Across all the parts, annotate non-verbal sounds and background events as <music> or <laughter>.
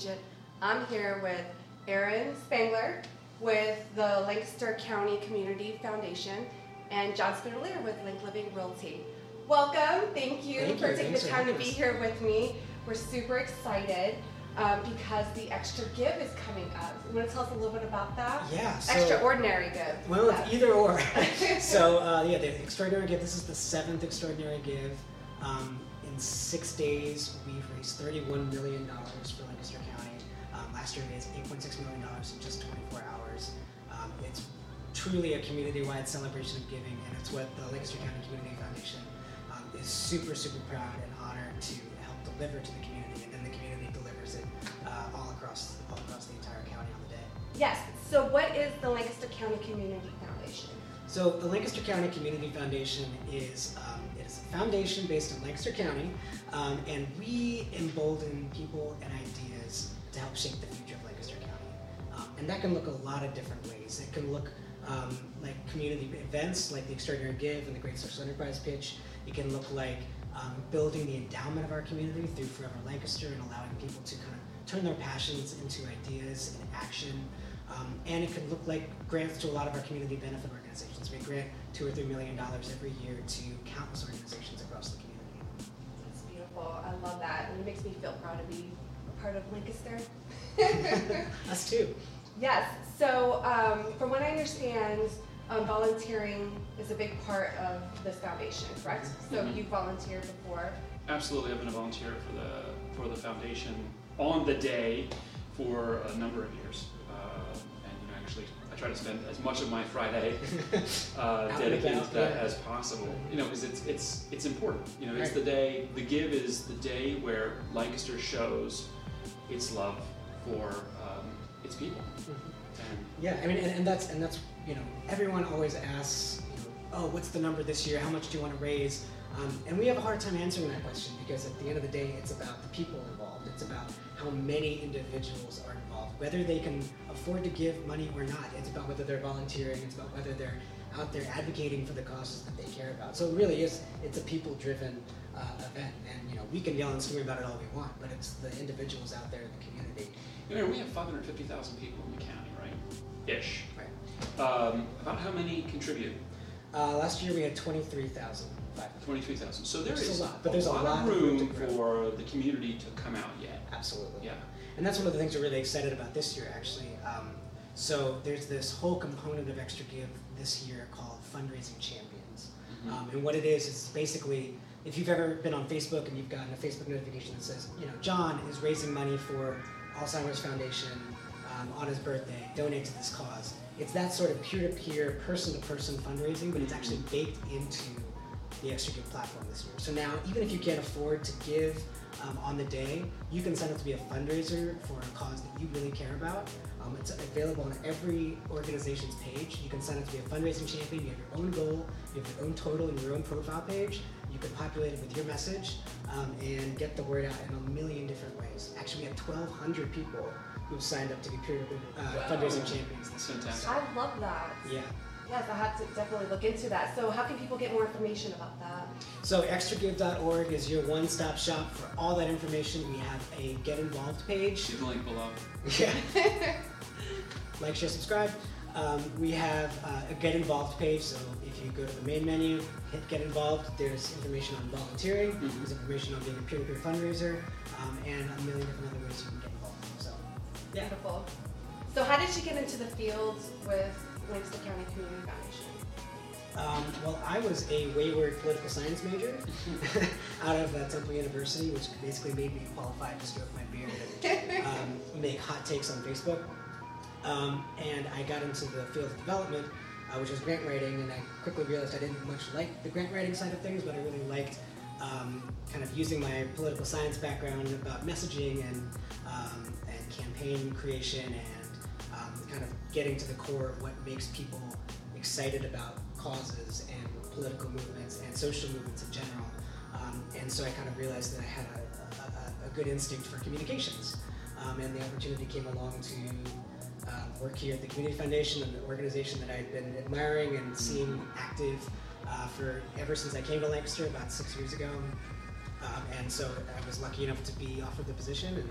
agent. I'm here with Erin Spangler with the Lancaster County Community Foundation and John Spinnerlier with Link Living Realty. Welcome. Thank you Thank for you. taking Thanks the time to be here with me. We're super excited um, because the Extra Give is coming up. You want to tell us a little bit about that? Yeah. So, Extraordinary Give. Well, it's either or. <laughs> so uh, yeah, the extraordinary give. This is the seventh extraordinary give. Um, in six days, we've raised thirty-one million dollars for last year, raised eight point six million dollars in just twenty-four hours. Um, it's truly a community-wide celebration of giving, and it's what the Lancaster County Community Foundation um, is super, super proud and honored to help deliver to the community, and then the community delivers it uh, all across all across the entire county on the day. Yes. So, what is the Lancaster County Community Foundation? So the Lancaster County Community Foundation is um, it is a foundation based in Lancaster County, um, and we embolden people and ideas help shape the future of Lancaster County. Um, and that can look a lot of different ways. It can look um, like community events, like the Extraordinary Give and the Great Social Enterprise Pitch. It can look like um, building the endowment of our community through Forever Lancaster and allowing people to kind of turn their passions into ideas and action. Um, and it can look like grants to a lot of our community benefit organizations. We grant two or three million dollars every year to countless organizations across the community. That's beautiful. I love that. And it makes me feel proud to be part of Lancaster. <laughs> Us too. yes. So, um, from what I understand, um, volunteering is a big part of this foundation, correct? So, Mhm. you volunteered before. Absolutely, I've been a volunteer for the for the foundation on the day for a number of years, uh, and you know, actually, I try to spend as much of my Friday <laughs> uh, dedicated to that yeah. as possible. You know, because it's it's it's important. You know, it's Right. the day. The give is the day where Lancaster shows its love for um, its people, and Yeah, I mean, and, and that's and that's you know everyone always asks, you know, oh, what's the number this year? How much do you want to raise? Um, and we have a hard time answering that question because at the end of the day, it's about the people involved. It's about how many individuals are involved, whether they can afford to give money or not. It's about whether they're volunteering. It's about whether they're out there advocating for the causes that they care about. So it really is it's a people-driven uh, event, and you know we can yell and scream about it all we want, but it's the individuals out there in the community. you know, we have 550,000 people in the county, right? Ish. Right. Um, about how many contribute? Uh, last year we had 23,000. 23,000. So there Which is is a lot, but there's a lot of of room room to grow. for the community to come out yet. Absolutely. Yeah. And that's one of the things we're really excited about this year, actually. Um, so there's this whole component of Extra Give this year called Fundraising Champions. Mhm. Um, and what it is is basically if you've ever been on Facebook and you've gotten a Facebook notification that says, you know, John is raising money for Alzheimer's Foundation um, on his birthday, donate to this cause. It's that sort of peer-to-peer, person-to-person fundraising, but it's actually baked into the Extra Give platform this year. So now, even if you can't afford to give um, on the day, you can sign up to be a fundraiser for a cause that you really care about. Um, it's available on every organization's page. You can sign up to be a fundraising champion. You have your own goal, you have your own total, and your own profile page. You can populate it with your message um, and get the word out in a million different ways. Actually, we have 1,200 people who've signed up to be peer-to-peer uh, Wow. fundraising champions. That's fantastic. I love that. Yeah. Yes, I had to definitely look into that. So, how can people get more information about that? So extragive.org is your one-stop shop for all that information. We have a get involved page. See the link below. Yeah. <laughs> like, share, subscribe. Um, we have uh, a get involved page. So if you go to the main menu, hit get involved. There's information on volunteering. Mhm. There's information on being a peer-to-peer fundraiser, um, and a million different other ways you can get involved. So yeah. Beautiful. So, how did you get into the field with County Foundation? Um, well, I was a wayward political science major <laughs> out of uh, Temple University, which basically made me qualified to stroke my beard and <laughs> um, make hot takes on Facebook. Um, and I got into the field of development, uh, which was grant writing, and I quickly realized I didn't much like the grant writing side of things, but I really liked um, kind of using my political science background about messaging and, um, and campaign creation and kind of getting to the core of what makes people excited about causes and political movements and social movements in general. Um, and so I kind of realized that I had a, a, a good instinct for communications. Um, and the opportunity came along to uh, work here at the Community Foundation, an organization that I'd been admiring and seeing active uh, for ever since I came to Lancaster about six years ago. Um, and so I was lucky enough to be offered the position, and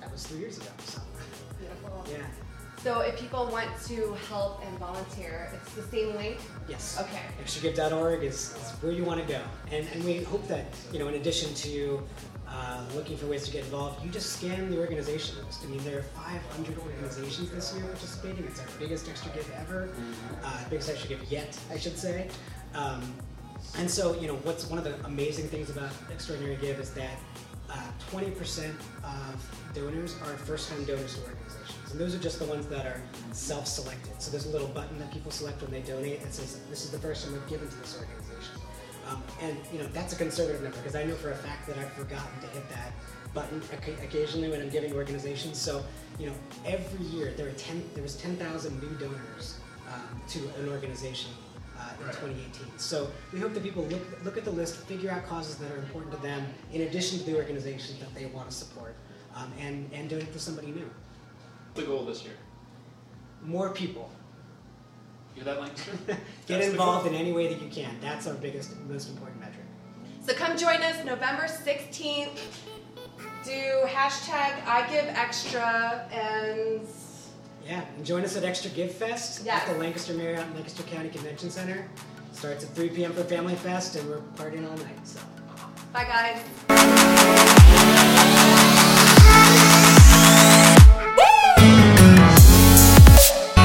that was three years ago. So Beautiful. yeah, So if people want to help and volunteer, it's the same link. yes. Okay. extragive.org is, is where you want to go. And, and we hope that, you know, in addition to uh, looking for ways to get involved, you just scan the organization list. I mean, there are 500 organizations this year participating. It's our biggest extra give ever, uh, biggest extra give yet, I should say. Um, and so, you know, what's one of the amazing things about Extraordinary Give is that uh, 20% of donors are first-time donors to organizations, and those are just the ones that are self-selected. So there's a little button that people select when they donate that says, "This is the first time I've given to this organization." Um, and you know that's a conservative number because I know for a fact that I've forgotten to hit that button occasionally when I'm giving to organizations. So you know every year there are 10, there was 10,000 new donors um, to an organization uh, in Right. 2018. So we hope that people look look at the list, figure out causes that are important to them, in addition to the organizations that they want to support, um, and and donate to somebody new. The goal this year. More people You hear that, Lancaster? <laughs> get That's involved in any way that you can. That's our biggest, most important metric. So come join us November 16th. Do hashtag I give extra and Yeah, and join us at Extra Give Fest Yes. at the Lancaster Marriott and Lancaster County Convention Center. Starts at 3 p.m. for Family Fest, and we're partying all night. So. bye guys.